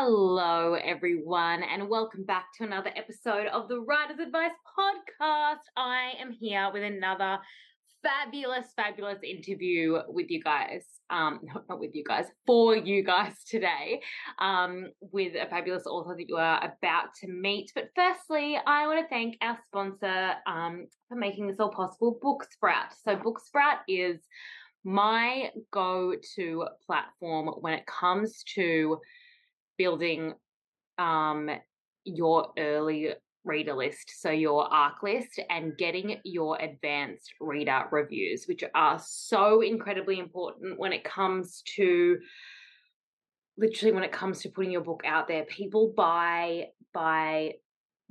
Hello, everyone, and welcome back to another episode of the Writer's Advice Podcast. I am here with another fabulous, fabulous interview with you guys. Um, not with you guys, for you guys today, um, with a fabulous author that you are about to meet. But firstly, I want to thank our sponsor um, for making this all possible, Booksprout. So, Booksprout is my go to platform when it comes to building um, your early reader list, so your ARC list, and getting your advanced reader reviews, which are so incredibly important when it comes to literally when it comes to putting your book out there. People buy by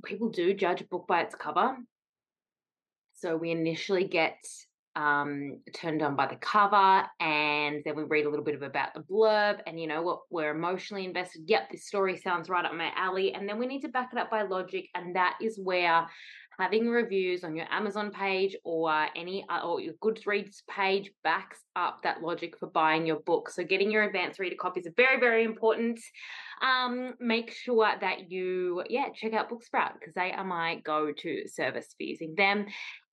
people do judge a book by its cover. So we initially get um, turned on by the cover and then we read a little bit of about the blurb and you know what we're emotionally invested. Yep this story sounds right up my alley and then we need to back it up by logic and that is where having reviews on your amazon page or any uh, or your goodreads page backs up that logic for buying your book. So getting your advanced reader copies are very very important. Um, make sure that you yeah check out booksprout because they are my go-to service for using them.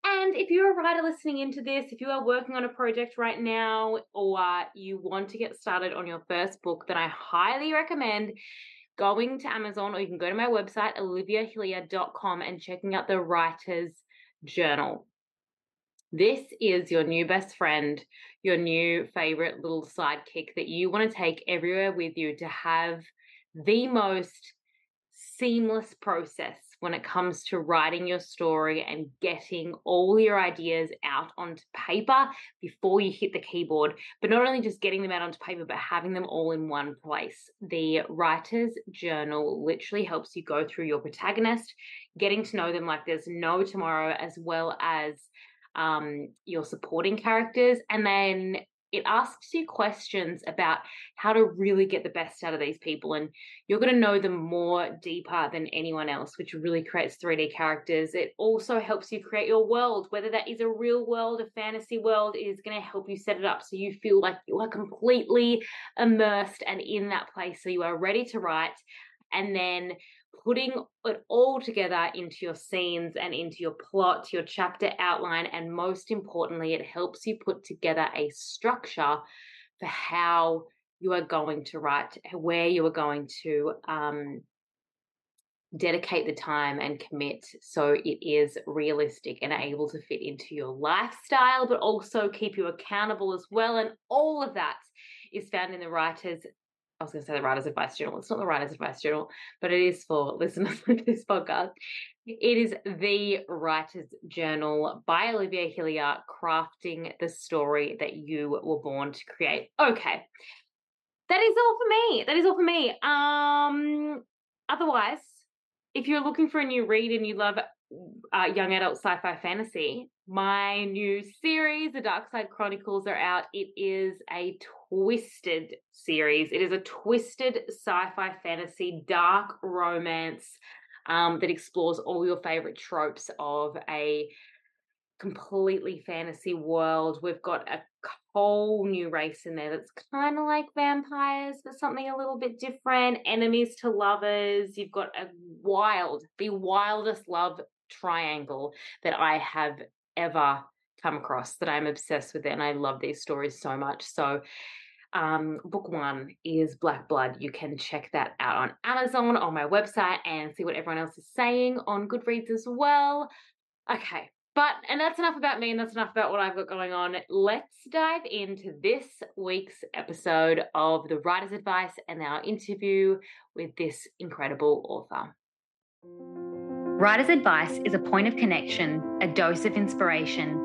And if you're a writer listening into this, if you are working on a project right now or you want to get started on your first book, then I highly recommend going to Amazon or you can go to my website, oliviahillier.com, and checking out the Writer's Journal. This is your new best friend, your new favorite little sidekick that you want to take everywhere with you to have the most seamless process when it comes to writing your story and getting all your ideas out onto paper before you hit the keyboard. But not only just getting them out onto paper, but having them all in one place. The writer's journal literally helps you go through your protagonist, getting to know them like there's no tomorrow, as well as um, your supporting characters, and then it asks you questions about how to really get the best out of these people and you're going to know them more deeper than anyone else which really creates 3d characters. It also helps you create your world whether that is a real world a fantasy world it is going to help you set it up so you feel like you are completely immersed and in that place so you are ready to write and then putting it all together into your scenes and into your plot, your chapter outline, and most importantly, it helps you put together a structure for how you are going to write, where you are going to um, dedicate the time and commit so it is realistic and able to fit into your lifestyle, but also keep you accountable as well. And all of that is found in the writer's I was going to say the Writer's Advice Journal. It's not the Writer's Advice Journal, but it is for listeners of this podcast. It is the Writer's Journal by Olivia Hillier, crafting the story that you were born to create. Okay. That is all for me. That is all for me. Um, otherwise, if you're looking for a new read and you love uh, young adult sci-fi fantasy, my new series, The Dark Side Chronicles, are out. It is a twisted series. It is a twisted sci-fi fantasy, dark romance um, that explores all your favorite tropes of a completely fantasy world. We've got a whole new race in there that's kind of like vampires, but something a little bit different. Enemies to lovers. You've got a wild, the wildest love triangle that I have ever come across that I'm obsessed with it and I love these stories so much. So um, book one is Black Blood. You can check that out on Amazon, on my website, and see what everyone else is saying on Goodreads as well. Okay, but, and that's enough about me and that's enough about what I've got going on. Let's dive into this week's episode of The Writer's Advice and our interview with this incredible author. Writer's Advice is a point of connection, a dose of inspiration,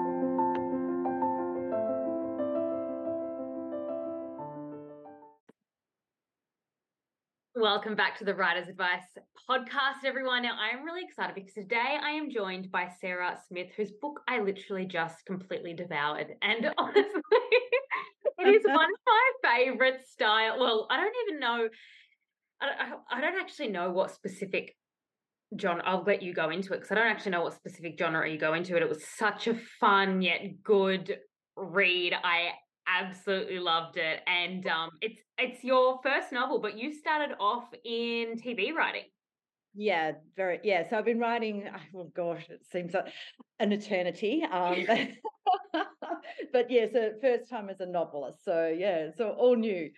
Welcome back to the Writer's Advice podcast, everyone. Now, I'm really excited because today I am joined by Sarah Smith, whose book I literally just completely devoured. And honestly, it is one of my favorite style. Well, I don't even know. I, I don't actually know what specific genre. I'll let you go into it because I don't actually know what specific genre you go into it. It was such a fun yet good read. I absolutely loved it. And um, it's it's your first novel, but you started off in TV writing. Yeah, very. Yeah, so I've been writing. Oh gosh, it seems like an eternity. Um, but yeah, so first time as a novelist. So yeah, so all new.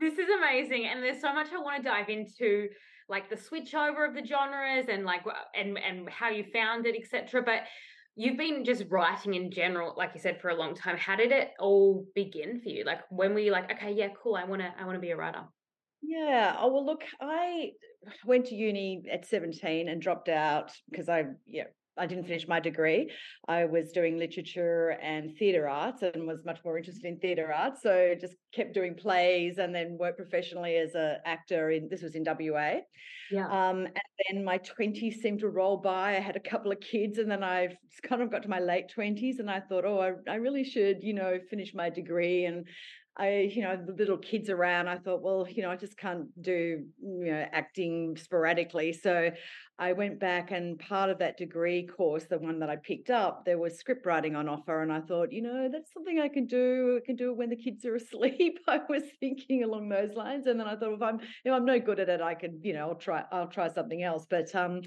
This is amazing, and there's so much I want to dive into, like the switch over of the genres and like and and how you found it, etc. But you've been just writing in general like you said for a long time. How did it all begin for you? Like when were you like okay yeah cool i want to i want to be a writer yeah oh well look i went to uni at 17 and dropped out because i yeah I didn't finish my degree. I was doing literature and theatre arts and was much more interested in theatre arts. So just kept doing plays and then worked professionally as an actor in this was in WA. Yeah. Um, and then my 20s seemed to roll by. I had a couple of kids and then I've kind of got to my late 20s and I thought, oh, I, I really should, you know, finish my degree and I, you know, the little kids around, I thought, well, you know, I just can't do, you know, acting sporadically. So I went back and part of that degree course, the one that I picked up, there was script writing on offer. And I thought, you know, that's something I can do. I can do it when the kids are asleep. I was thinking along those lines. And then I thought, if I'm, if I'm no good at it, I can, you know, I'll try, I'll try something else. But um,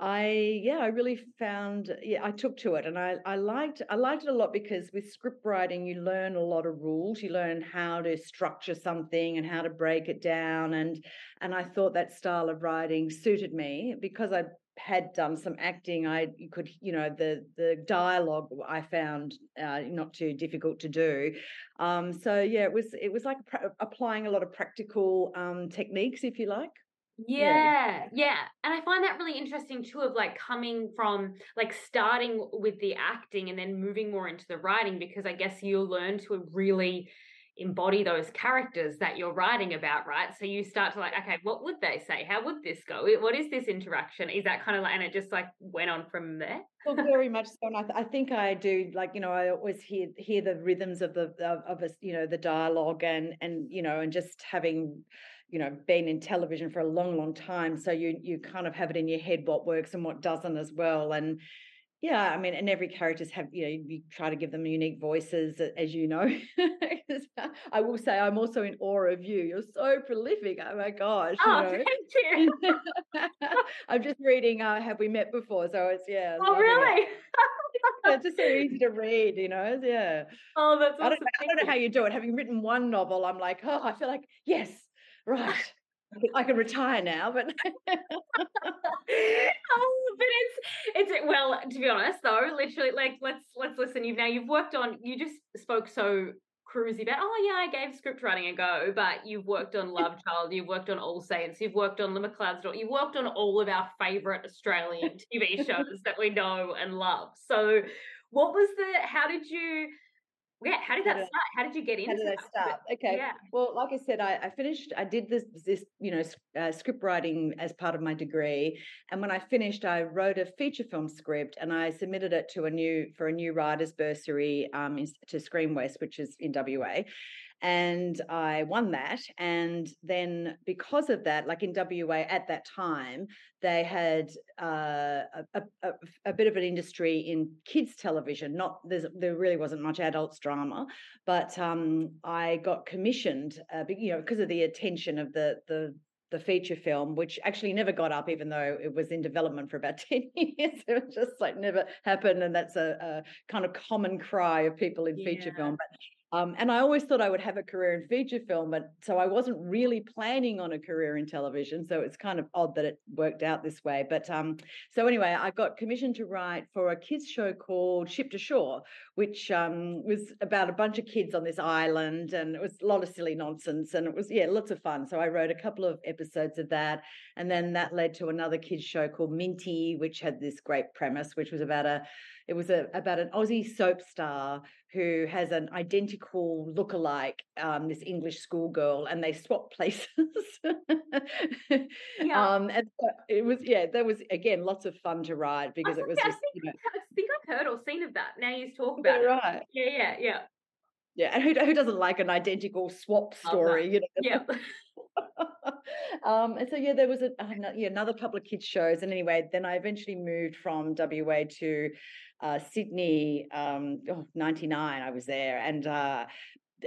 I yeah, I really found yeah, I took to it and I, I liked I liked it a lot because with script writing you learn a lot of rules. You learn how to structure something and how to break it down and and I thought that style of writing suited me because I had done some acting. I could you know the the dialogue i found uh, not too difficult to do. Um, so yeah it was it was like applying a lot of practical um, techniques if you like yeah, yeah. And I find that really interesting too of like coming from like starting with the acting and then moving more into the writing because I guess you'll learn to really embody those characters that you're writing about, right? So you start to like, okay, what would they say? How would this go? What is this interaction? Is that kind of like, and it just like went on from there? Well, very much so. And I, th- I think I do like, you know, I always hear, hear the rhythms of the, of, of a, you know, the dialogue and, and, you know, and just having, you know been in television for a long long time so you you kind of have it in your head what works and what doesn't as well and yeah i mean and every characters have you know you try to give them unique voices as you know i will say i'm also in awe of you you're so prolific oh my gosh oh you know? thank you i'm just reading uh have we met before so it's yeah oh really it's just so easy to read, you know. Yeah. Oh, that's. Awesome. I, don't, I don't know how you do it. Having written one novel, I'm like, oh, I feel like yes, right. I can retire now, but oh, but it's it's well, to be honest though, literally like let's let's listen. You've now you've worked on you just spoke so cruisy about, oh yeah, I gave script writing a go, but you've worked on Love Child, you've worked on All Saints, you've worked on The McLeod's Daughter, you've worked on all of our favourite Australian TV shows that we know and love. So what was the how did you yeah, how did that start? How did you get into? How did that start? Okay. Yeah. Well, like I said, I, I finished. I did this this you know uh, script writing as part of my degree, and when I finished, I wrote a feature film script and I submitted it to a new for a new writers bursary um, to Screen West, which is in WA, and I won that. And then because of that, like in WA at that time, they had uh, a, a, a, bit of an industry in kids television. Not there really wasn't much adults drama, but um, I got commissioned, uh, you know, because of the attention of the the the feature film, which actually never got up, even though it was in development for about 10 years. It just like never happened. And that's a, a kind of common cry of people in yeah. feature film. But um, and I always thought I would have a career in feature film, but so I wasn't really planning on a career in television. So it's kind of odd that it worked out this way. But um, so anyway, I got commissioned to write for a kids show called Ship to Shore, which um, was about a bunch of kids on this island, and it was a lot of silly nonsense, and it was yeah, lots of fun. So I wrote a couple of episodes of that, and then that led to another kids show called Minty, which had this great premise, which was about a it was a, about an Aussie soap star who has an identical lookalike, um, this English schoolgirl, and they swap places. Yeah. um, and so it was, yeah, that was again lots of fun to write because I it was think- I just, think, you know, I think I've heard or seen of that. Now you talk about it. right. Yeah, yeah, yeah. Yeah, and who, who doesn't like an identical swap story? You know, Yeah. um, and so yeah, there was a, yeah, another couple of kids shows, and anyway, then I eventually moved from WA to uh, Sydney. Um, oh, 99, I was there, and uh,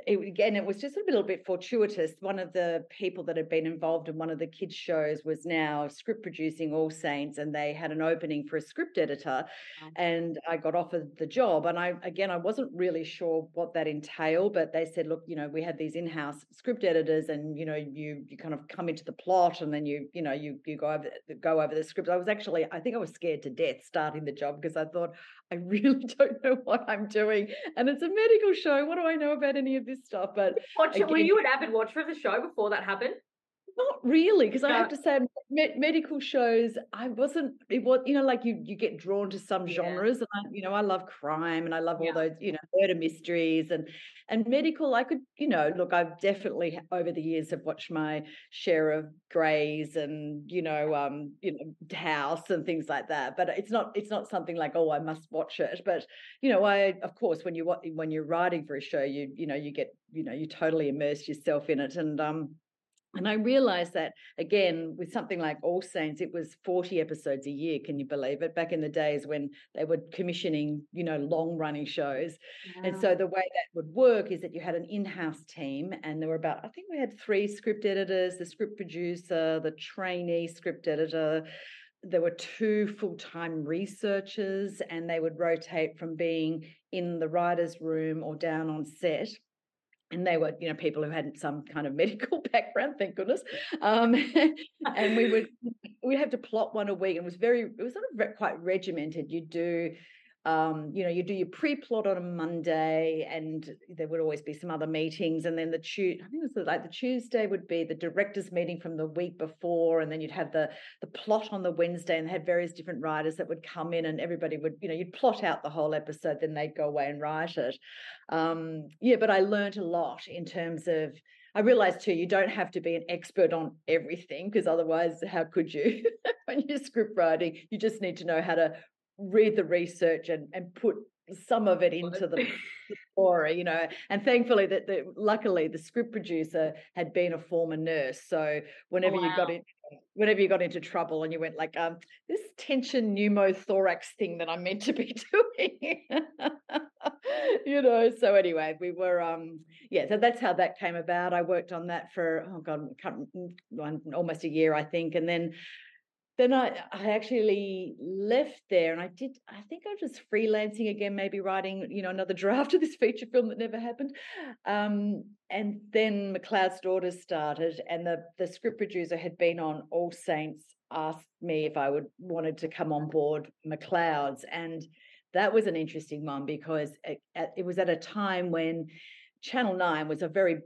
it, again, it was just a little bit fortuitous. One of the people that had been involved in one of the kids shows was now script producing All Saints, and they had an opening for a script editor, Wow. and I got offered the job. And I again, I wasn't really sure what that entailed, but they said, look, you know, we had these in-house script editors, and you know, you you kind of come into the plot, and then you you know you you go over go over the script. I was actually, I think I was scared to death starting the job because I thought I really don't know what I'm doing, and it's a medical show. What do I know about any of this stuff? But Watch it. Were you an avid watcher of the show before that happened? Not really, because I have to say, me- medical shows, I wasn't. It was, you know, like you you get drawn to some Yeah. genres, and I, you know, I love crime and I love Yeah. all those, you know, murder mysteries and and medical. I could, you know, look, I've definitely over the years have watched my share of Greys and you know, um, you know, House and things like that. But it's not it's not something like oh, I must watch it. But you know, I of course when you when you're writing for a show, you you know, you get you know, you totally immerse yourself in it and um. And I realized that again with something like All Saints, it was 40 episodes a year. Can you believe it? Back in the days when they were commissioning, you know, long running shows. And so the way that would work is that you had an in house team, and there were about, I think we had three script editors, the script producer, the trainee script editor. There were two full time researchers, and they would rotate from being in the writer's room or down on set and they were you know people who had some kind of medical background thank goodness. Um, and we would we'd have to plot one a week and it was very it was sort of quite regimented. You do um, you know you do your pre-plot on a monday and there would always be some other meetings and then the tu- i think it was like the tuesday would be the directors meeting from the week before and then you'd have the the plot on the wednesday and they had various different writers that would come in and everybody would you know you'd plot out the whole episode then they'd go away and write it um, yeah, but I learned a lot in terms of. I realized too, you don't have to be an expert on everything because otherwise, how could you? when you're script writing, you just need to know how to read the research and and put some of it into the story, you know. And thankfully, that the, luckily the script producer had been a former nurse, so whenever you got in, whenever you got into trouble and you went like, um, this tension pneumothorax thing that I'm meant to be doing, you know. So anyway, we were, um, yeah. So that's how that came about. I worked on that for oh god, can't, mm, one, almost a year, I think, and then then I, I actually left there and I did, I think I was freelancing again, maybe writing, you know, another draft of this feature film that never happened. Um, and then McLeod's Daughters started and the, the script producer had been on All Saints, asked me if I would wanted to come on board McLeod's. And that was an interesting one because it, it was at a time when Channel 9 was a very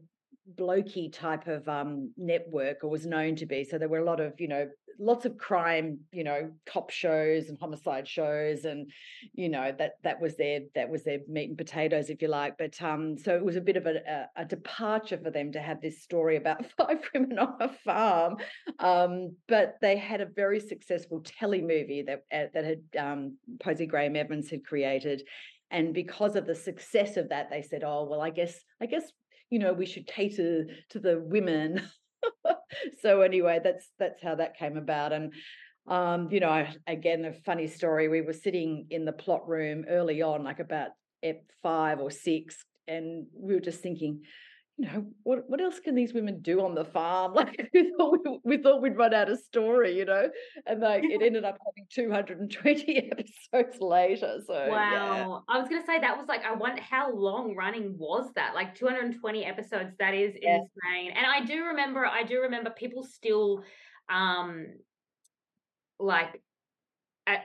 blokey type of um, network or was known to be. So there were a lot of, you know, lots of crime, you know, cop shows and homicide shows, and you know that that was their that was their meat and potatoes, if you like. But um, so it was a bit of a, a, departure for them to have this story about five women on a farm. Um, but they had a very successful telly movie that uh, that had um, Posie Graham Evans had created. And because of the success of that, they said, "Oh well, I guess, I guess you know, we should cater to the women. so anyway, that's that's how that came about. And um, you know, again, a funny story. We were sitting in the plot room early on, like about at five or six, and we were just thinking, you know, what what else can these women do on the farm? Like we thought we, we thought we'd run out of story, you know, and like it ended up having 220 episodes later. So yeah. Wow. I was to say that was like, I wonder how long running was that? Like 220 episodes. That is Yeah. insane. And I do remember, I do remember people still, um, like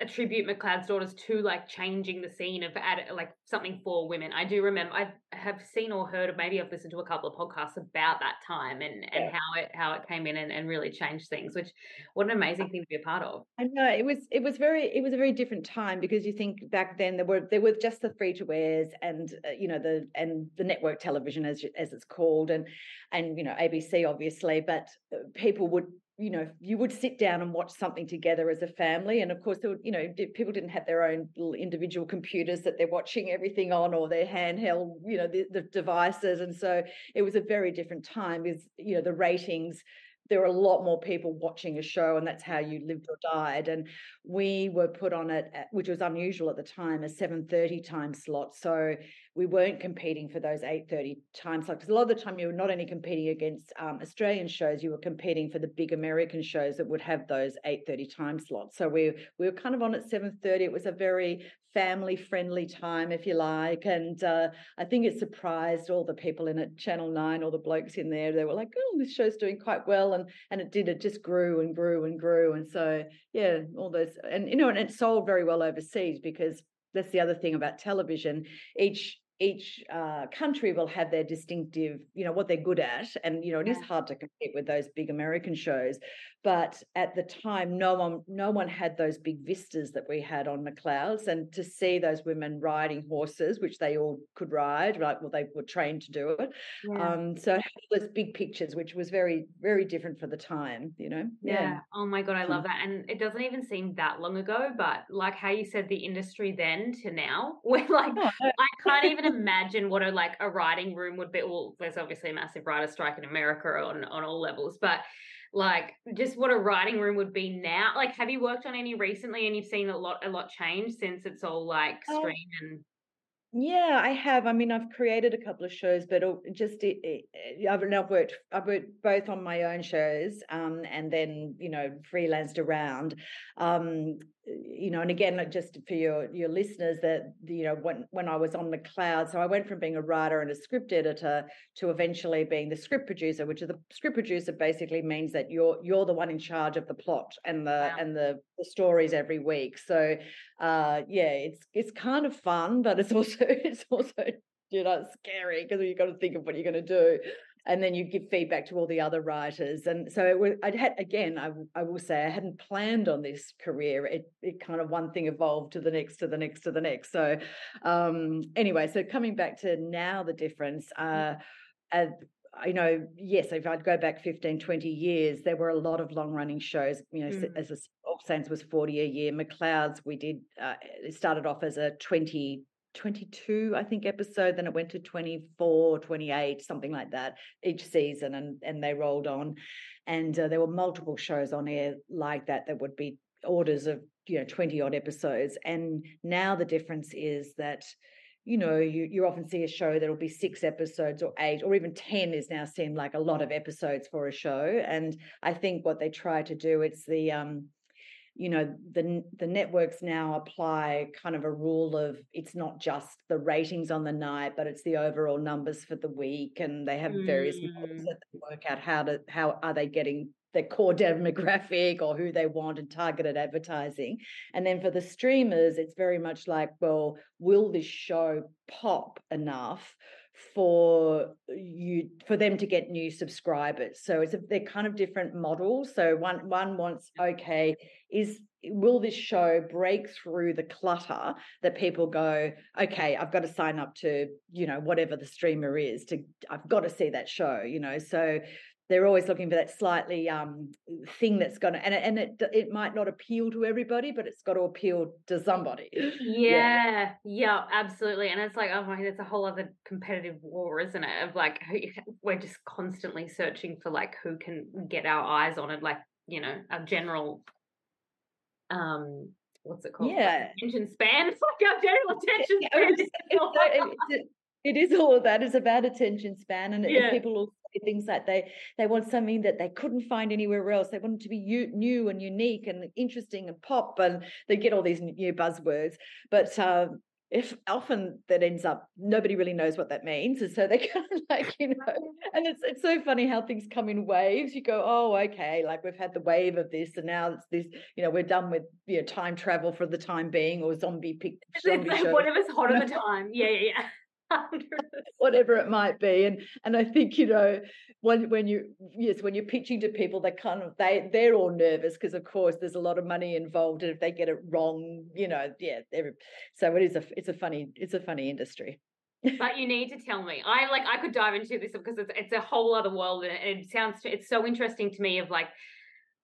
attribute McLeod's daughters to like changing the scene of add, like something for women. I do remember I have seen or heard of maybe I've listened to a couple of podcasts about that time and and yeah. how it how it came in and, and really changed things. Which what an amazing thing to be a part of. I know it was it was very it was a very different time because you think back then there were there were just the free to wears and uh, you know the and the network television as as it's called and and you know ABC obviously, but uh, people would you know you would sit down and watch something together as a family and of course there would, you know people didn't have their own little individual computers that they're watching everything on or their handheld you know the, the devices and so it was a very different time because you know the ratings there were a lot more people watching a show and that's how you lived or died and we were put on it at, which was unusual at the time a 7.30 time slot so we weren't competing for those 8.30 time slots because a lot of the time you were not only competing against um, australian shows you were competing for the big american shows that would have those 8.30 time slots. So we, we were kind of on at 7.30 it was a very family friendly time if you like and uh, i think it surprised all the people in it channel 9 all the blokes in there. They were like oh this show's doing quite well and and it did it just grew and grew and grew and so yeah all those and you know and it sold very well overseas because that's the other thing about television. Each each uh, country will have their distinctive, you know, what they're good at, and you know, it is hard to compete with those big American shows. But at the time, no one, no one had those big vistas that we had on McLeod's, and to see those women riding horses, which they all could ride, like well, they were trained to do it. Yeah. Um, so it was big pictures, which was very, very different for the time, you know. Yeah. yeah. Oh my god, I love that, and it doesn't even seem that long ago, but like how you said, the industry then to now, we're like, oh, I can't even imagine what a like a writing room would be. Well, there's obviously a massive writer strike in America on on all levels, but like just what a writing room would be now. Like, have you worked on any recently, and you've seen a lot a lot change since it's all like oh, stream and yeah, I have. I mean, I've created a couple of shows, but just it, it, I've, I've worked. I've worked both on my own shows, um, and then you know freelanced around. Um, you know, and again, just for your your listeners, that you know when when I was on McLeod, so I went from being a writer and a script editor to eventually being the script producer, which is the script producer basically means that you're you're the one in charge of the plot and the wow. and the, the stories every week. So uh, yeah, it's it's kind of fun, but it's also it's also you know scary because you've got to think of what you're going to do, and then you give feedback to all the other writers. And so it was, I'd had again, I I will say I hadn't planned on this career. It it kind of one thing evolved to the next, to the next, to the next. So um, anyway, so coming back to now the difference. Uh, uh, you know, yes, if I'd go back 15, 20 years, there were a lot of long running shows. You know, mm. as a, All Saints was 40 a year. McLeod's, we did, uh, it started off as a 20, 22, I think, episode. Then it went to 24, 28, something like that each season. And, and they rolled on. And uh, there were multiple shows on air like that that would be orders of, you know, 20 odd episodes. And now the difference is that, you know, you, you often see a show that'll be six episodes or eight or even 10 is now seen like a lot of episodes for a show. And I think what they try to do, it's the, um, you know, the, the networks now apply kind of a rule of it's not just the ratings on the night, but it's the overall numbers for the week. And they have various mm. models that they work out how to, how are they getting their core demographic or who they want and targeted advertising. And then for the streamers, it's very much like, well, will this show pop enough for you for them to get new subscribers. So it's a, they're kind of different models. So one one wants okay is will this show break through the clutter that people go okay i've got to sign up to you know whatever the streamer is to i've got to see that show you know? So they're always looking for that slightly um, thing that's going to and, and it it might not appeal to everybody but it's got to appeal to somebody. Yeah. Yeah, yeah absolutely and it's like oh my it's a whole other competitive war isn't it of like we're just constantly searching for like who can get our eyes on it like you know a general um what's it called? Yeah. attention span it's like our general attention span it is all of that it's about attention span and yeah. people will say things like they they want something that they couldn't find anywhere else. They want it to be new and unique and interesting and pop, and they get all these new buzzwords. But uh, if often that ends up nobody really knows what that means and so they kind of like you know and it's it's so funny how things come in waves you go oh okay like we've had the wave of this and now it's this you know we're done with you know time travel for the time being or zombie pick zombie like whatever's hot at the time yeah yeah yeah whatever it might be and and i think you know when when you yes when you're pitching to people they kind of they they're all nervous because of course there's a lot of money involved and if they get it wrong you know yeah so it is a it's a funny it's a funny industry. But you need to tell me. I like i could dive into this because it's, it's a whole other world and it sounds it's so interesting to me of like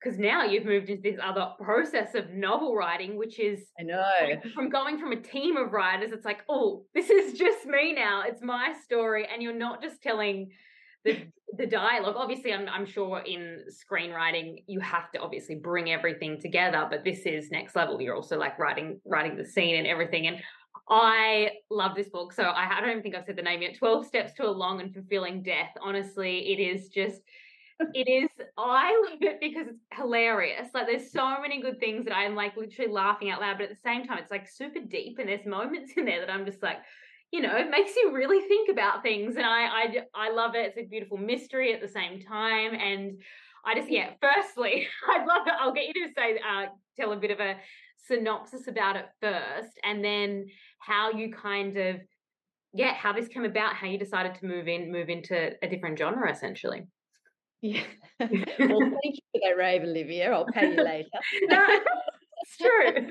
because now you've moved into this other process of novel writing, which is I know like, from going from a team of writers, it's like, oh, this is just me now. It's my story, and you're not just telling the the dialogue. Obviously, I'm I'm sure in screenwriting you have to obviously bring everything together, but this is next level. You're also like writing writing the scene and everything. And I love this book. So I, I don't even think I've said the name yet. Twelve Steps to a Long and Fulfilling Death. Honestly, it is just it is i love it because it's hilarious. Like there's so many good things that i'm like literally laughing out loud but at the same time it's like super deep and there's moments in there that i'm just like you know it makes you really think about things and i i, I love it. It's a beautiful mystery at the same time and i just yeah firstly i'd love it. I'll get you to say uh tell a bit of a synopsis about it first and then how you kind of yeah how this came about how you decided to move in move into a different genre essentially yeah. well, thank you for that rave, Olivia. I'll pay you later. no, it's oh, true.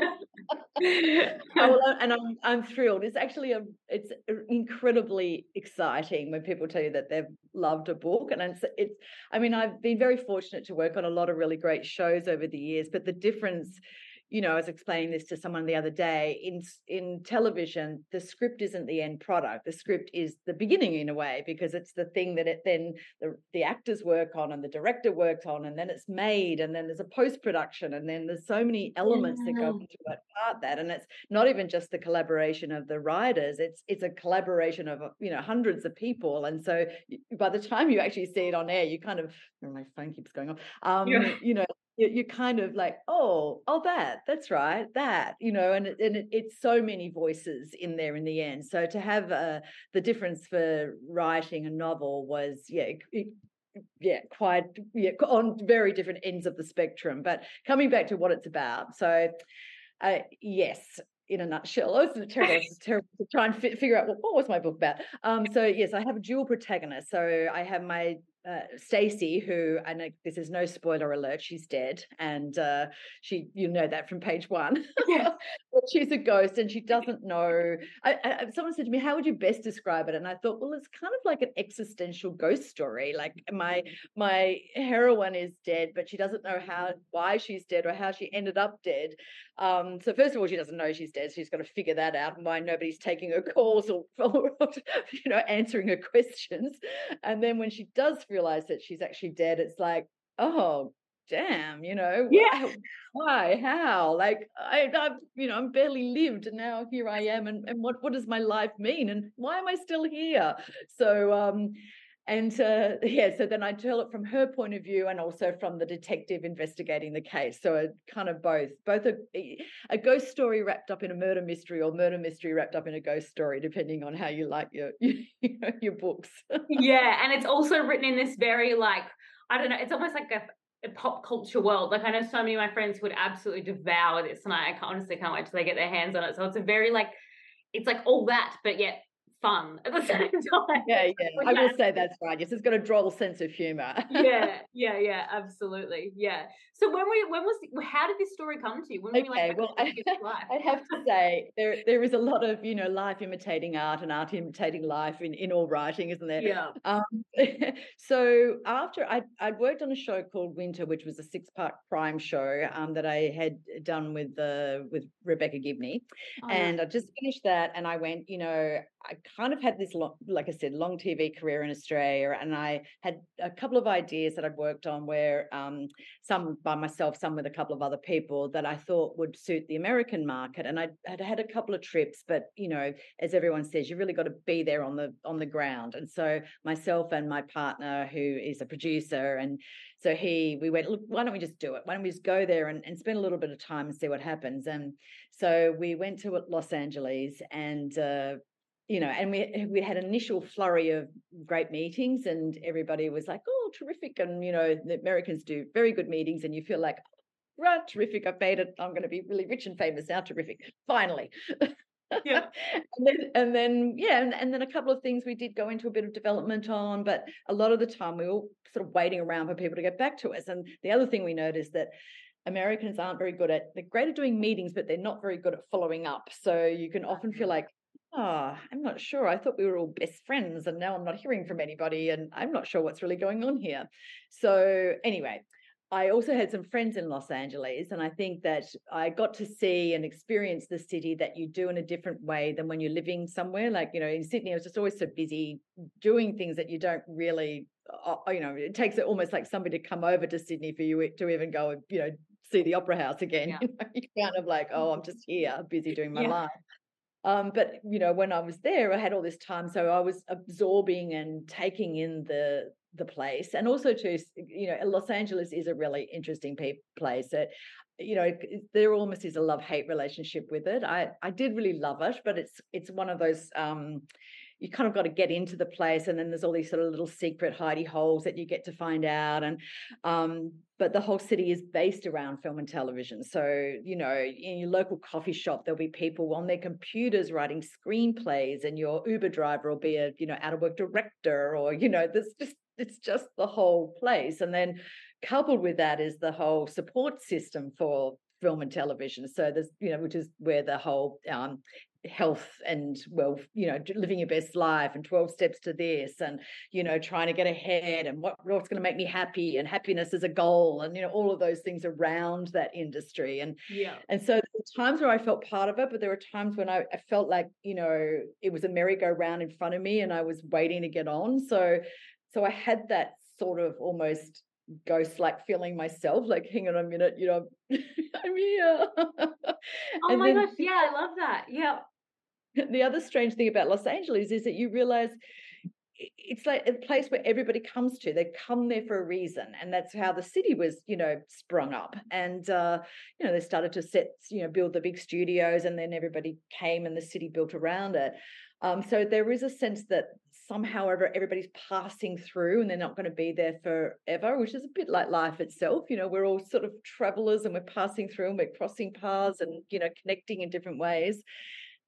oh, well, and I'm I'm thrilled. It's actually a it's incredibly exciting when people tell you that they've loved a book, and it's it's. I mean, I've been very fortunate to work on a lot of really great shows over the years, but the difference you know, I was explaining this to someone the other day. In in television, the script isn't the end product. The script is the beginning in a way because it's the thing that it then the the actors work on and the director works on, and then it's made, and then there's a post production, and then there's so many elements yeah. that go into that part that, and it's not even just the collaboration of the writers. It's it's a collaboration of you know hundreds of people, and so by the time you actually see it on air, you kind of oh, my phone keeps going off. Um, yeah. You know, you're kind of like, oh, oh, that, that's right, that, you know, and, and it, it's so many voices in there in the end. So to have uh, the difference for writing a novel was, yeah, it, yeah, quite yeah, on very different ends of the spectrum. But coming back to what it's about, so uh, yes, in a nutshell. Oh, it's terrible, it's terrible to try and fi- figure out what, what was my book about. Um, so yes, I have a dual protagonist. So I have my uh, Stacy, who I know this is no spoiler alert, she's dead, and uh, she you know that from page one. Yeah. she's a ghost, and she doesn't know. I, I, someone said to me, "How would you best describe it?" And I thought, well, it's kind of like an existential ghost story. Like my my heroine is dead, but she doesn't know how why she's dead or how she ended up dead. Um, so first of all, she doesn't know she's dead. She's got to figure that out, and why nobody's taking her calls or, or you know answering her questions. And then when she does realize that she's actually dead, it's like, oh, damn, you know, yeah, why, how? Like, I, I've, you know, I'm barely lived, and now here I am, and and what what does my life mean, and why am I still here? So, um, and uh, yeah, so then I tell it from her point of view and also from the detective investigating the case. So it kind of both, both a, a ghost story wrapped up in a murder mystery or murder mystery wrapped up in a ghost story, depending on how you like your your books. yeah, and it's also written in this very like I don't know, it's almost like a pop culture world. Like I know so many of my friends would absolutely devour this, and I honestly can't wait till they get their hands on it. So it's a very like, it's like all that, but yet fun at the same time. Yeah, yeah. I will say that's right. Yes, it's got a droll sense of humor. yeah, yeah, yeah, absolutely. Yeah. So when we when was how did this story come to you? When okay, like, well, I, I, have to say there there is a lot of you know life imitating art and art imitating life in, in all writing, isn't there? Yeah. Um, so after I I'd worked on a show called Winter, which was a six part crime show um, that I had done with uh, with Rebecca Gibney, oh, and I just finished that, and I went, you know, I kind of had this, long, like I said, long TV career in Australia, and I had a couple of ideas that I'd worked on where um, some by myself, some with a couple of other people that I thought would suit the American market. And I had had a couple of trips, but you know, as everyone says, you really got to be there on the on the ground. And so myself and my partner, who is a producer, and so he, we went, look, why don't we just do it? Why don't we just go there and, and spend a little bit of time and see what happens? And so we went to Los Angeles and uh, you know, and we we had an initial flurry of great meetings, and everybody was like, "Oh, terrific!" And you know, the Americans do very good meetings, and you feel like, "Right, terrific! I've made it. I'm going to be really rich and famous now. Terrific! Finally." Yeah. and then and then yeah, and, and then a couple of things we did go into a bit of development on, but a lot of the time we were sort of waiting around for people to get back to us. And the other thing we noticed that Americans aren't very good at they're great at doing meetings, but they're not very good at following up. So you can often feel mm. like, oh, I'm not sure. I thought we were all best friends, and now I'm not hearing from anybody, and I'm not sure what's really going on here. So, anyway, I also had some friends in Los Angeles, and I think that I got to see and experience the city that you do in a different way than when you're living somewhere. Like, you know, in Sydney, I was just always so busy doing things that you don't really, uh, you know, it takes it almost like somebody to come over to Sydney for you to even go, you know, see the opera house again. Yeah. You are kind of like, oh, I'm just here, busy doing my yeah. life. Um, but you know, when I was there, I had all this time, so I was absorbing and taking in the the place, and also to you know, Los Angeles is a really interesting place. That you know, there almost is a love hate relationship with it. I I did really love it, but it's it's one of those um, you kind of got to get into the place and then there's all these sort of little secret hidey holes that you get to find out and um, but the whole city is based around film and television so you know in your local coffee shop there'll be people on their computers writing screenplays and your uber driver will be a you know out of work director or you know there's just it's just the whole place and then coupled with that is the whole support system for film and television. So there's, you know, which is where the whole um, health and well you know living your best life and 12 steps to this and you know trying to get ahead and what what's going to make me happy and happiness is a goal and you know all of those things around that industry. And yeah. and so times where I felt part of it but there were times when I, I felt like you know it was a merry-go-round in front of me and I was waiting to get on. So so I had that sort of almost ghost like feeling myself like hang on a minute you know i'm here. Oh my then, gosh yeah i love that. Yeah the other strange thing about los angeles is that you realize it's like a place where everybody comes to they come there for a reason and that's how the city was you know sprung up and uh you know they started to set you know build the big studios and then everybody came and the city built around it um, so there is a sense that somehow everybody's passing through and they're not going to be there forever, which is a bit like life itself. You know, we're all sort of travelers and we're passing through and we're crossing paths and, you know, connecting in different ways.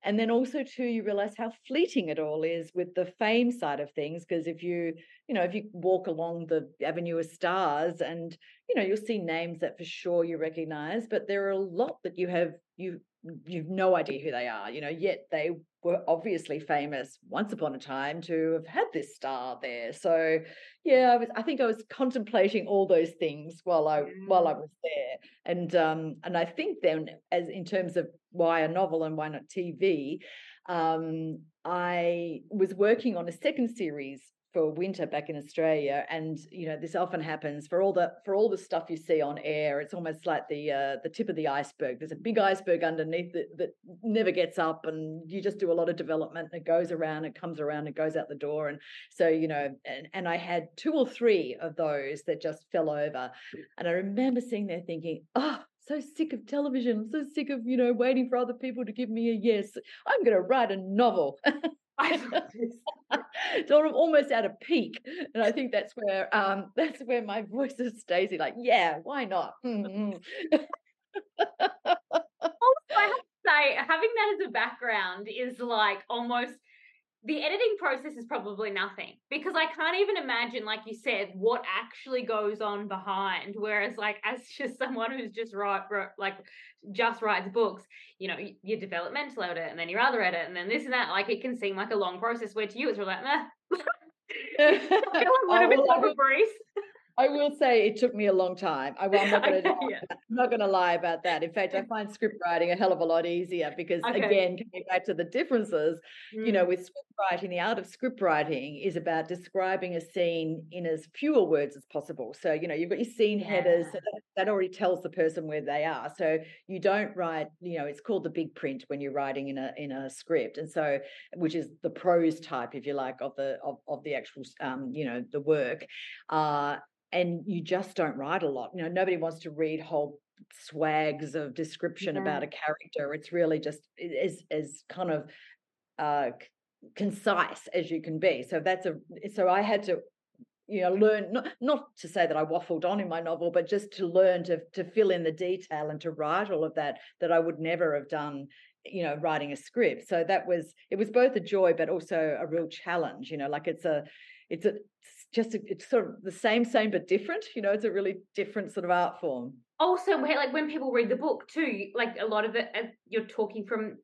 And then also too, you realize how fleeting it all is with the fame side of things. Because if you, you know, if you walk along the Avenue of Stars and, you know, you'll see names that for sure you recognize, but there are a lot that you have you you've no idea who they are, you know, yet they were obviously famous once upon a time to have had this star there. So yeah, I was I think I was contemplating all those things while I while I mm. was there. And um and I think then as in terms of why a novel and why not TV, um, I was working on a second series for winter back in Australia, and you know this often happens for all the for all the stuff you see on air. It's almost like the uh, the tip of the iceberg. There's a big iceberg underneath that, that never gets up, and you just do a lot of development. And it goes around, it comes around, it goes out the door, and so you know. And, and I had two or three of those that just fell over, and I remember sitting there thinking, oh, so sick of television. So sick of, you know, waiting for other people to give me a yes. I'm going to write a novel. sort of almost at a peak, and I think that's where um, that's where my voice is Stacey. Like, yeah, why not? Mm-hmm. also, I have to say, having that as a background is like almost the editing process is probably nothing because I can't even imagine, like you said, what actually goes on behind. Whereas, like, as just someone who's just write, like, just writes books, you know, your developmental edit and then your other edit and then this and that, like, it can seem like a long process. Where to you, it's really like, little oh, a breeze. I will say it took me a long time. I, am not going to yeah. to lie about that. In fact, I find script writing a hell of a lot easier because okay. again, coming back to the differences, mm. you know, mm. with script writing, the art of script writing is about describing a scene in as fewer words as possible. So, you know, you've got your scene yeah. headers, so that, that already tells the person where they are. So you don't write, you know, it's called the big print when you're writing in a in a script, and so which is the prose type, if you like, of the of, of the actual, um, you know, the work. Uh, and you just don't write a lot. You know, nobody wants to read whole swags of description yeah. about a character. It's really just as as kind of uh, concise as you can be. So that's a so I had to you know learn not not to say that I waffled on in my novel, but just to learn to to fill in the detail and to write all of that that I would never have done you know writing a script so that was it was both a joy but also a real challenge you know like it's a it's a just a, it's sort of the same same but different you know it's a really different sort of art form also like when people read the book too like a lot of it uh, you're talking from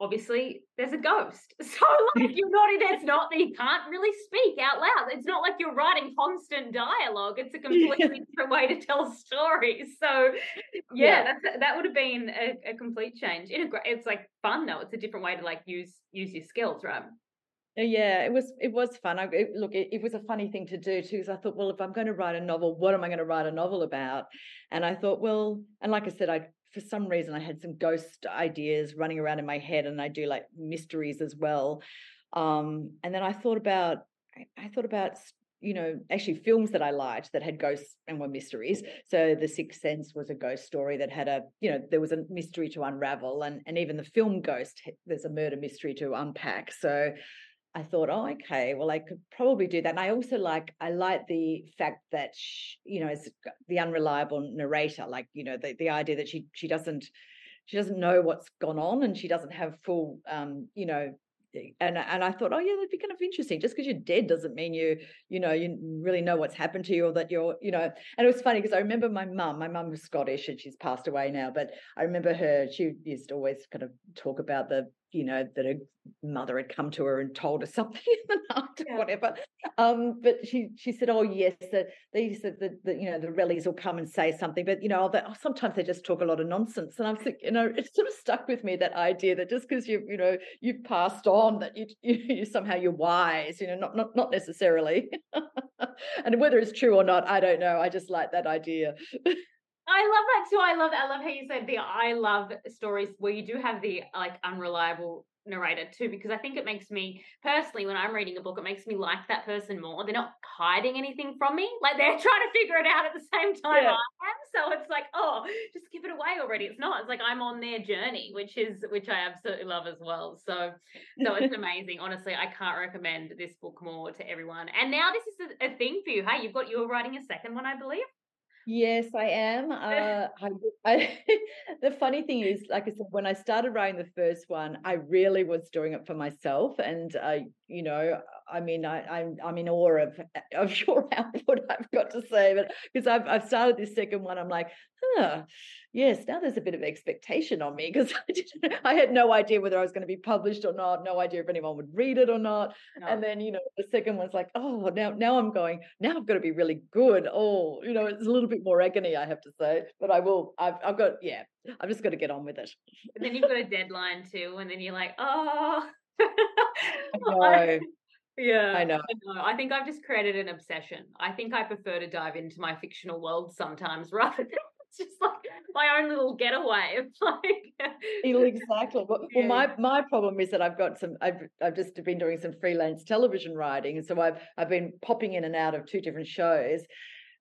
obviously there's a ghost so like you're not in. it's not that you can't really speak out loud it's not like you're writing constant dialogue it's a completely different way to tell stories so yeah, yeah. that's that would have been a, a complete change in a it's like fun though it's a different way to like use use your skills right uh, yeah, it was it was fun. I, it, look, it, it, was a funny thing to do too, because I thought, well, if I'm going to write a novel, what am I going to write a novel about? And I thought, well, and like I said, I for some reason I had some ghost ideas running around in my head, and I do like mysteries as well. Um, and then I thought about I thought about you know actually films that I liked that had ghosts and were mysteries. So The Sixth Sense was a ghost story that had a you know there was a mystery to unravel, and and even the film Ghost there's a murder mystery to unpack. So I thought, oh, okay, well, I could probably do that. And I also like, I like the fact that, she, you know, as the unreliable narrator, like, you know, the, the idea that she, she doesn't, she doesn't know what's gone on and she doesn't have full, um, you know, and and I thought, oh yeah, that'd be kind of interesting. Just because you're dead doesn't mean you, you know, you really know what's happened to you or that you're, you know. And it was funny because I remember my mum. My mum was Scottish and she's passed away now, but I remember her. She used to always kind of talk about the you know, that a mother had come to her and told her something in the night yeah. or whatever. Um, but she she said, "Oh yes, the, they said that the, you know the rallies will come and say something, but you know, oh, sometimes they just talk a lot of nonsense." And I'm thinking, you know, it sort of stuck with me that idea that just because you you know you've passed on, that you, you, you somehow you're wise, you know, not not not necessarily. and whether it's true or not, I don't know. I just like that idea. I love that too. I love that. I love how you said the I love stories where you do have the like unreliable narrator too, because I think it makes me personally, when I'm reading a book, it makes me like that person more. They're not hiding anything from me. Like they're trying to figure it out at the same time yeah. I am. So it's like, oh, just give it away already. It's not. It's like I'm on their journey, which is which I absolutely love as well. So so it's amazing. Honestly, I can't recommend this book more to everyone. And now this is a, a thing for you. Hey, you've got you're writing a second one, I believe. Yes, I am. Uh, I, I, the funny thing is, like I said, when I started writing the first one, I really was doing it for myself, and I, you know, I mean, I, I'm I'm in awe of of your output. I've got to say, but because I've I've started this second one, I'm like, huh, yes, now there's a bit of expectation on me because I didn't, I had no idea whether I was going to be published or not, no idea if anyone would read it or not. No. And then, you know, the second one's like, oh, now now I'm going, now I've got to be really good. Oh, you know, it's a little bit more agony, I have to say, but I will. I've I've got yeah, I've just got to get on with it. And then you've got a deadline too, and then you're like, oh. I yeah, I know. I know. I think I've just created an obsession. I think I prefer to dive into my fictional world sometimes rather than it's just like my own little getaway. It's like exactly. Well, yeah. well, my my problem is that I've got some. I've I've just been doing some freelance television writing, and so I've I've been popping in and out of two different shows.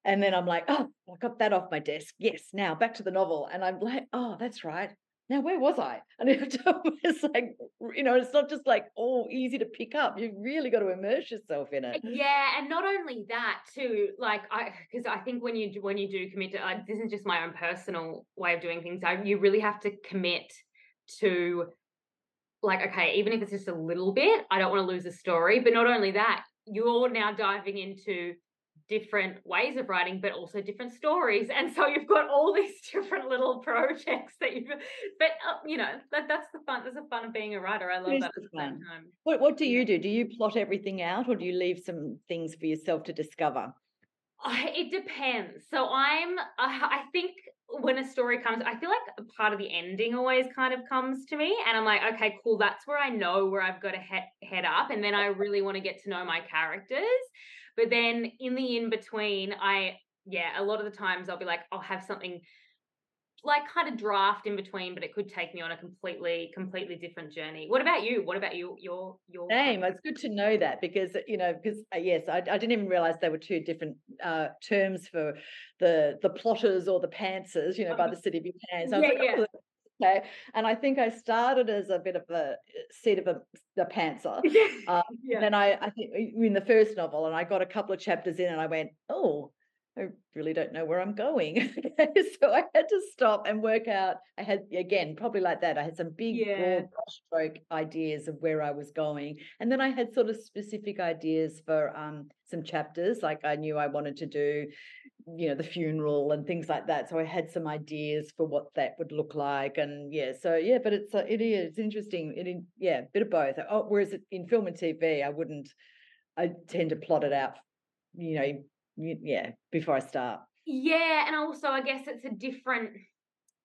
And then I'm like, oh, I got that off my desk. Yes, now back to the novel. And I'm like, oh, that's right now where was I? And it's like, you know, it's not just like all easy to pick up. You've really got to immerse yourself in it. Yeah, and not only that too, like I, because I think when you when you do commit to, uh, this is just my own personal way of doing things. I, you really have to commit to, like, okay, even if it's just a little bit, I don't want to lose a story. But not only that, you're now diving into different ways of writing, but also different stories. And so you've got all these different little projects that you've, but uh, you know, that, that's the fun. That's the fun of being a writer. I love that at the same time. What, what do you do? Do you plot everything out or do you leave some things for yourself to discover? it depends. So I'm, I think when a story comes, I feel like part of the ending always kind of comes to me, and I'm like, okay, cool. That's where I know where I've got to he- head up, and then I really want to get to know my characters. But then in the in between, I yeah, a lot of the times I'll be like, I'll have something like kind of draft in between, but it could take me on a completely, completely different journey. What about you? What about you? Your your name? It's good to know that because you know because uh, yes, I, I, didn't even realize there were two different uh, terms for the the plotters or the pantsers. You know, by uh-huh. the city of Buchanan. So yeah, like, yeah. Oh, okay. And I think I started as a bit of a seat of a, a pantser. Um, yeah. And I, I think in the first novel, and I got a couple of chapters in, and I went, oh, I really don't know where I'm going. so I had to stop and work out. I had, again, probably like that. I had some big, yeah. broad brushstroke ideas of where I was going. And then I had sort of specific ideas for um, some chapters. Like I knew I wanted to do, you know, the funeral and things like that. So I had some ideas for what that would look like. And yeah, so yeah, but it's, uh, it is, it's interesting. It, in, yeah, bit of both. Oh, whereas in film and TV, I wouldn't, I tend to plot it out you know yeah before i start yeah and also i guess it's a different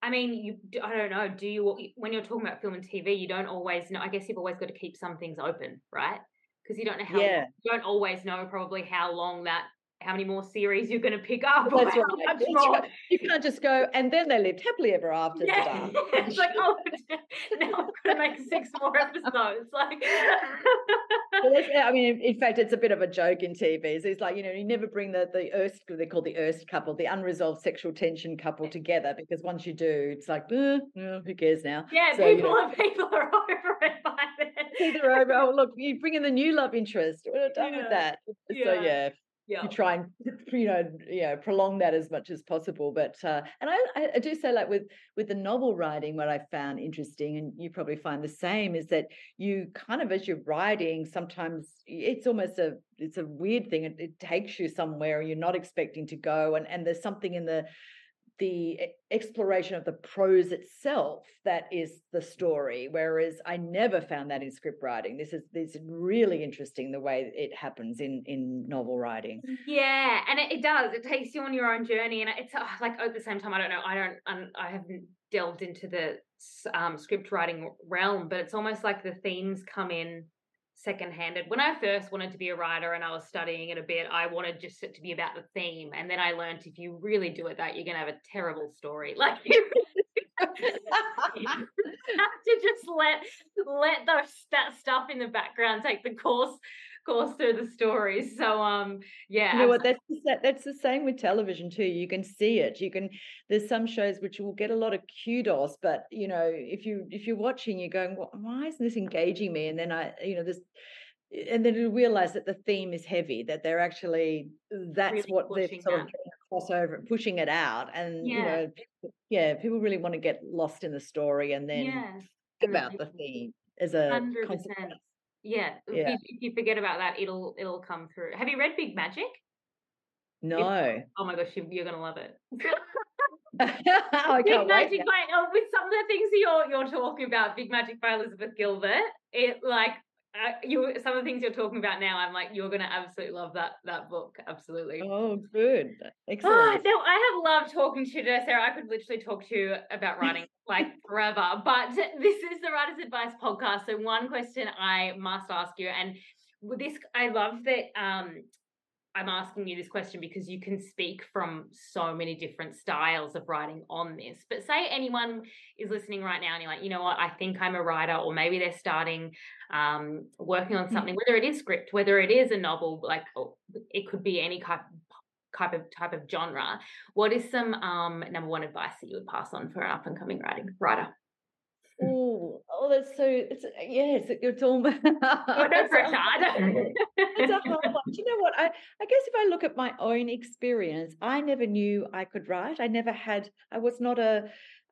i mean you i don't know do you when you're talking about film and tv you don't always know i guess you've always got to keep some things open right because you don't know how yeah. you don't always know probably how long that how many more series you're going to pick up. That's right. That's right. You can't just go, and then they lived happily ever after. Yeah. it's like, oh, now I'm going to make six more episodes. Like, I mean, in fact, it's a bit of a joke in TV. It's like, you know, you never bring the the Erst, they call the Erst couple, the unresolved sexual tension couple together because once you do, it's like, eh, who cares now? Yeah, so, people, you know, people are over it by then. Are over. Oh, look, you bring in the new love interest. We're done yeah. with that. Yeah. So yeah, yeah. you try and you know you know prolong that as much as possible but uh, and I, I do say like with with the novel writing what i found interesting and you probably find the same is that you kind of as you're writing sometimes it's almost a it's a weird thing it, it takes you somewhere you're not expecting to go and and there's something in the the exploration of the prose itself that is the story whereas i never found that in script writing. This is this is really interesting the way it happens in in novel writing. Yeah and it, it does. It takes you on your own journey and it's uh, like at the same time i don't know i don't I'm, i haven't delved into the um, script writing realm but it's almost like the themes come in second-handed. When I first wanted to be a writer and I was studying it a bit, I wanted just it to be about the theme. And then I learned if you really do it that, you're going to have a terrible story. Like you have to just let let those that stuff in the background take the course course through the stories. So um yeah. You know what that's that's the same with television too. You can see it. You can there's some shows which will get a lot of kudos, but you know, if you if you're watching, you're going, well, why isn't this engaging me? And then I, you know, this and then you realize that the theme is heavy, that they're actually that's really what they're sort of crossover, pushing it out. And yeah. you know, yeah, people really want to get lost in the story and then about the theme as a 100%. consequence. Yeah, yeah. If, if, you forget about that, it'll it'll come through. Have you read Big Magic? No. It's, oh my gosh, you, are gonna love it. oh, Big Magic by oh, with some of the things you're you're talking about, Big Magic by Elizabeth Gilbert. It like uh, you some of the things you're talking about now, I'm like, you're gonna absolutely love that that book. Absolutely. Oh, good. Excellent. Oh, no, I have loved talking to you today, Sarah. I could literally talk to you about writing like forever. But this is the Writer's Advice podcast. So one question I must ask you, and with this, I love that um I'm asking you this question because you can speak from so many different styles of writing on this. But say anyone is listening right now and you're like, you know what, I think I'm a writer, or maybe they're starting um, working on mm. something, whether it is script, whether it is a novel, like it could be any type type of type of genre. What is some um, number one advice that you would pass on for an up and coming writing writer? Oh, oh, that's so. It's yeah, it's, all. oh, no it's a whole lot. You know what? I I guess if I look at my own experience, I never knew I could write. I never had. I was not a.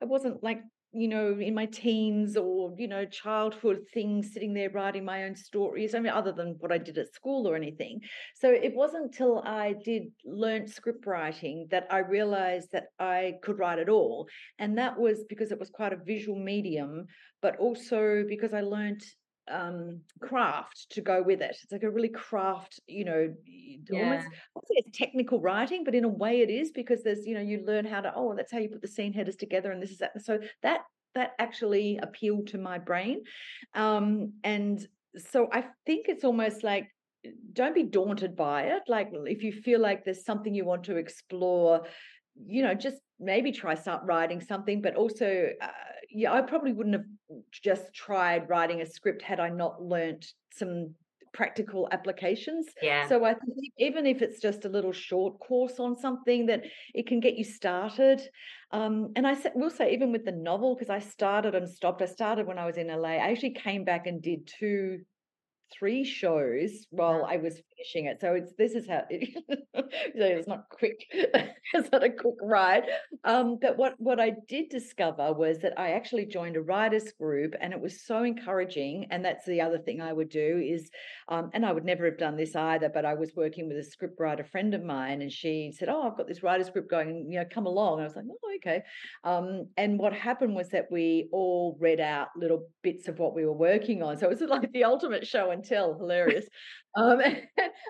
I wasn't like you know, in my teens or, you know, childhood things, sitting there writing my own stories. I mean, other than what I did at school or anything. So it wasn't until I did learn script writing that I realized that I could write at all. And that was because it was quite a visual medium, but also because I learned um craft to go with it. It's like a really craft, you know, Yeah. almost it's technical writing, but in a way it is because there's, you know, you learn how to, oh, that's how you put the scene headers together, and this is that. So that that actually appealed to my brain. Um, and so I think it's almost like don't be daunted by it. Like if you feel like there's something you want to explore, you know, just maybe try start writing something. But also, uh, yeah, I probably wouldn't have just tried writing a script had I not learnt some practical applications. Yeah. So I think even if it's just a little short course on something that it can get you started. Um, and I will say, even with the novel, because I started and stopped. I started when I was in LA. I actually came back and did two three shows while I was finishing it. So it's this is how it, it's not quick. it's not a quick ride. Um, but what what I did discover was that I actually joined a writers group, and it was so encouraging. And that's the other thing I would do is, um, and I would never have done this either. But I was working with a scriptwriter friend of mine, and she said, "Oh, I've got this writers group going. You know, come along." And I was like, "Oh, okay." Um, and what happened was that we all read out little bits of what we were working on. So it was like the ultimate show and tell, hilarious. Um,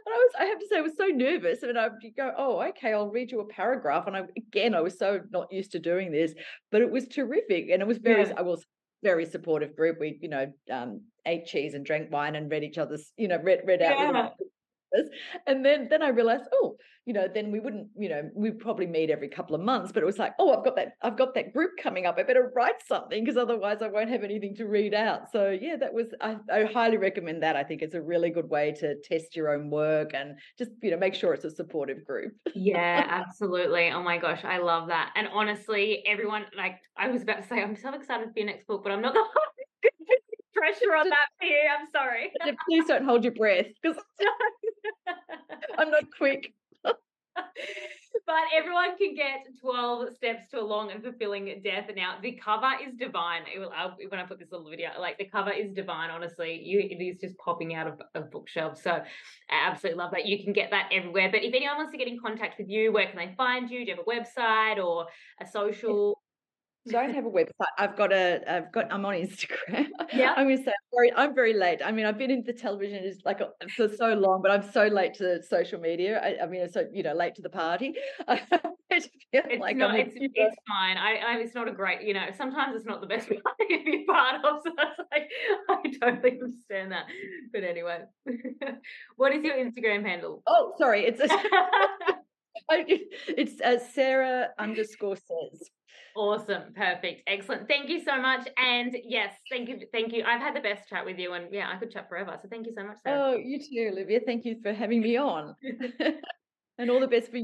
I was, I have to say, I was so nervous. And I would go, oh, okay, I'll read you a paragraph. And I, again, I was so not used to doing this, but it was terrific. And it was very, Yeah. I was very supportive group. We, you know, um, ate cheese and drank wine and read each other's, you know, read, read out. Yeah. And then, then I realized, oh, you know, then we wouldn't, you know, we'd probably meet every couple of months, but it was like, oh, I've got that, I've got that group coming up. I better write something because otherwise I won't have anything to read out. So yeah, that was, I, I highly recommend that. I think it's a really good way to test your own work and just, you know, make sure it's a supportive group. Yeah, absolutely. Oh my gosh, I love that. And honestly, everyone, like I was about to say, I'm so excited for your next book, but I'm not put pressure on that for you. I'm sorry. Please don't hold your breath because I'm not quick. but everyone can get 12 steps to a long and fulfilling death. And now, the cover is divine. It will, I'll, when I put this little video, like the cover is divine, honestly. You, it is just popping out of, of bookshelves. So I absolutely love that. You can get that everywhere. But if anyone wants to get in contact with you, where can they find you? Do you have a website or a social? Don't have a website. I've got a, I've got, I'm on Instagram. Yeah. I'm going to say, I'm very, I'm very late. I mean, I've been in the television is like a- for so long, but I'm so late to social media. I, I mean, so you know, late to the party. I feel It's like not. It's, it's fine. I, I. It's not a great. You know, sometimes it's not the best party to be part of. So it's like I totally understand that. But anyway, what is your Instagram handle? oh, sorry, it's I, it's uh, Sarah underscore says. Awesome, perfect, excellent. Thank you so much. And yes, thank you, thank you. I've had the best chat with you, and yeah, I could chat forever. So thank you so much, Sarah. Oh, you too, Olivia. Thank you for having me on, and all the best for